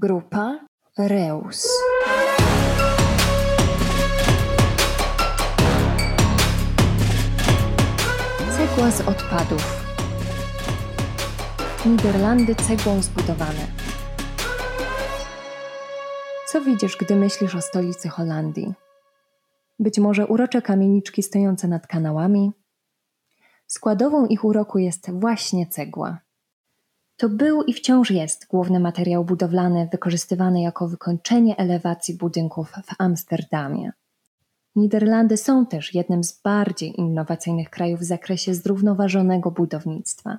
Grupa Reus. Cegła z odpadów. Niderlandy cegłą zbudowane. Co widzisz, gdy myślisz o stolicy Holandii? Być może urocze kamieniczki stojące nad kanałami? Składową ich uroku jest właśnie cegła. To był i wciąż jest główny materiał budowlany wykorzystywany jako wykończenie elewacji budynków w Amsterdamie. Niderlandy są też jednym z bardziej innowacyjnych krajów w zakresie zrównoważonego budownictwa.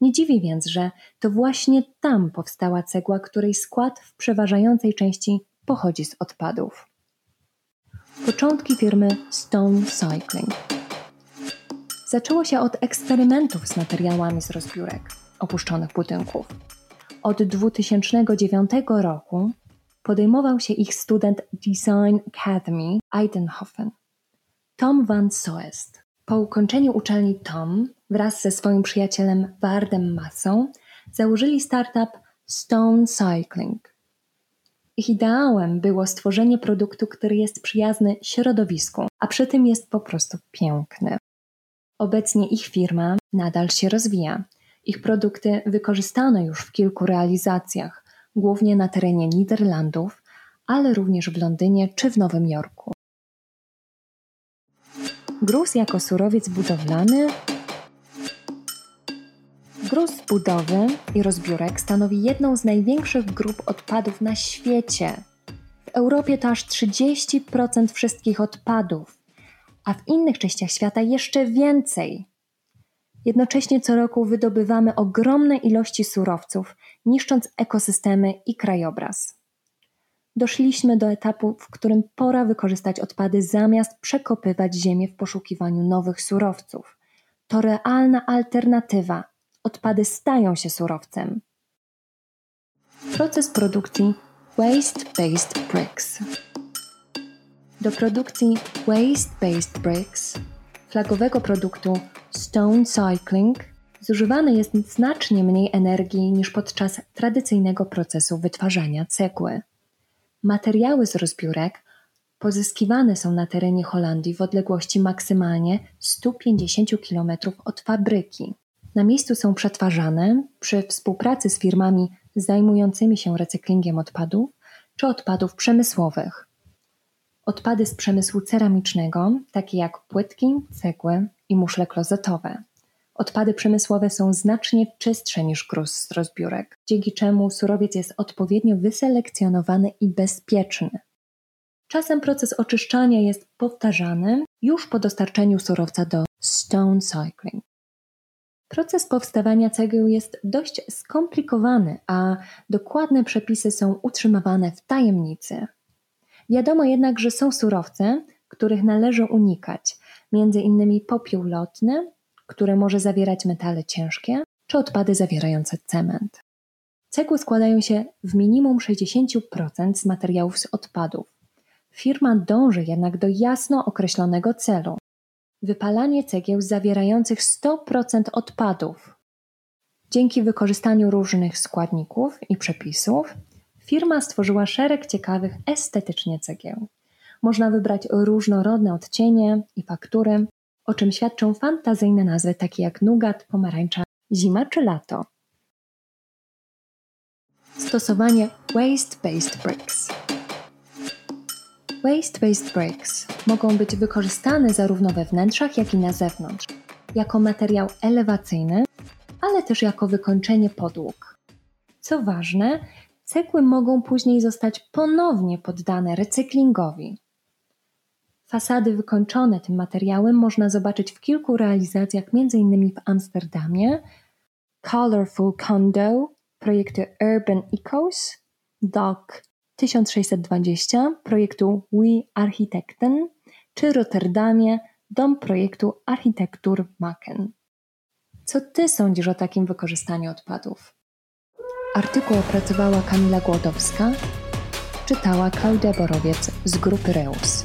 Nie dziwi więc, że to właśnie tam powstała cegła, której skład w przeważającej części pochodzi z odpadów. Początki firmy Stone Cycling. Zaczęło się od eksperymentów z materiałami z rozbiórek opuszczonych budynków. Od 2009 roku podejmował się ich student Design Academy Eidhoven, Tom van Soest. Po ukończeniu uczelni Tom wraz ze swoim przyjacielem Wardem Massą założyli startup Stone Cycling. Ich ideałem było stworzenie produktu, który jest przyjazny środowisku, a przy tym jest po prostu piękny. Obecnie ich firma nadal się rozwija ich produkty wykorzystano już w kilku realizacjach, głównie na terenie Niderlandów, ale również w Londynie czy w Nowym Jorku. Gruz jako surowiec budowlany Gruz budowy i rozbiórek stanowi jedną z największych grup odpadów na świecie. W Europie to aż 30% wszystkich odpadów, a w innych częściach świata jeszcze więcej. Jednocześnie co roku wydobywamy ogromne ilości surowców, niszcząc ekosystemy i krajobraz. Doszliśmy do etapu, w którym pora wykorzystać odpady zamiast przekopywać ziemię w poszukiwaniu nowych surowców. To realna alternatywa. Odpady stają się surowcem. Proces produkcji Waste-Based Bricks. Do produkcji Waste-Based Bricks, flagowego produktu Stone Cycling zużywane jest znacznie mniej energii niż podczas tradycyjnego procesu wytwarzania cegły. Materiały z rozbiórek pozyskiwane są na terenie Holandii w odległości maksymalnie 150 km od fabryki. Na miejscu są przetwarzane przy współpracy z firmami zajmującymi się recyklingiem odpadów czy odpadów przemysłowych. Odpady z przemysłu ceramicznego, takie jak płytki, cegły, i muszle klozetowe. Odpady przemysłowe są znacznie czystsze niż gruz z rozbiórek, dzięki czemu surowiec jest odpowiednio wyselekcjonowany i bezpieczny. Czasem proces oczyszczania jest powtarzany już po dostarczeniu surowca do stone cycling. Proces powstawania cegieł jest dość skomplikowany, a dokładne przepisy są utrzymywane w tajemnicy. Wiadomo jednak, że są surowce, których należy unikać, między innymi popiół lotny, który może zawierać metale ciężkie, czy odpady zawierające cement. Cegły składają się w minimum 60% z materiałów z odpadów. Firma dąży jednak do jasno określonego celu wypalanie cegieł zawierających 100% odpadów. Dzięki wykorzystaniu różnych składników i przepisów, firma stworzyła szereg ciekawych estetycznie cegieł. Można wybrać różnorodne odcienie i faktury, o czym świadczą fantazyjne nazwy takie jak nugat, pomarańcza, zima czy lato. Stosowanie Waste-Based Bricks Waste-Based Bricks mogą być wykorzystane zarówno we wnętrzach, jak i na zewnątrz, jako materiał elewacyjny, ale też jako wykończenie podłóg. Co ważne, cegły mogą później zostać ponownie poddane recyklingowi. Fasady wykończone tym materiałem można zobaczyć w kilku realizacjach, m.in. w Amsterdamie, Colorful Condo projektu Urban Ecos, Doc 1620 projektu We Architekten, czy Rotterdamie dom projektu Architektur Maken. Co ty sądzisz o takim wykorzystaniu odpadów? Artykuł opracowała Kamila Głodowska, czytała Klaudia Borowiec z grupy Reus.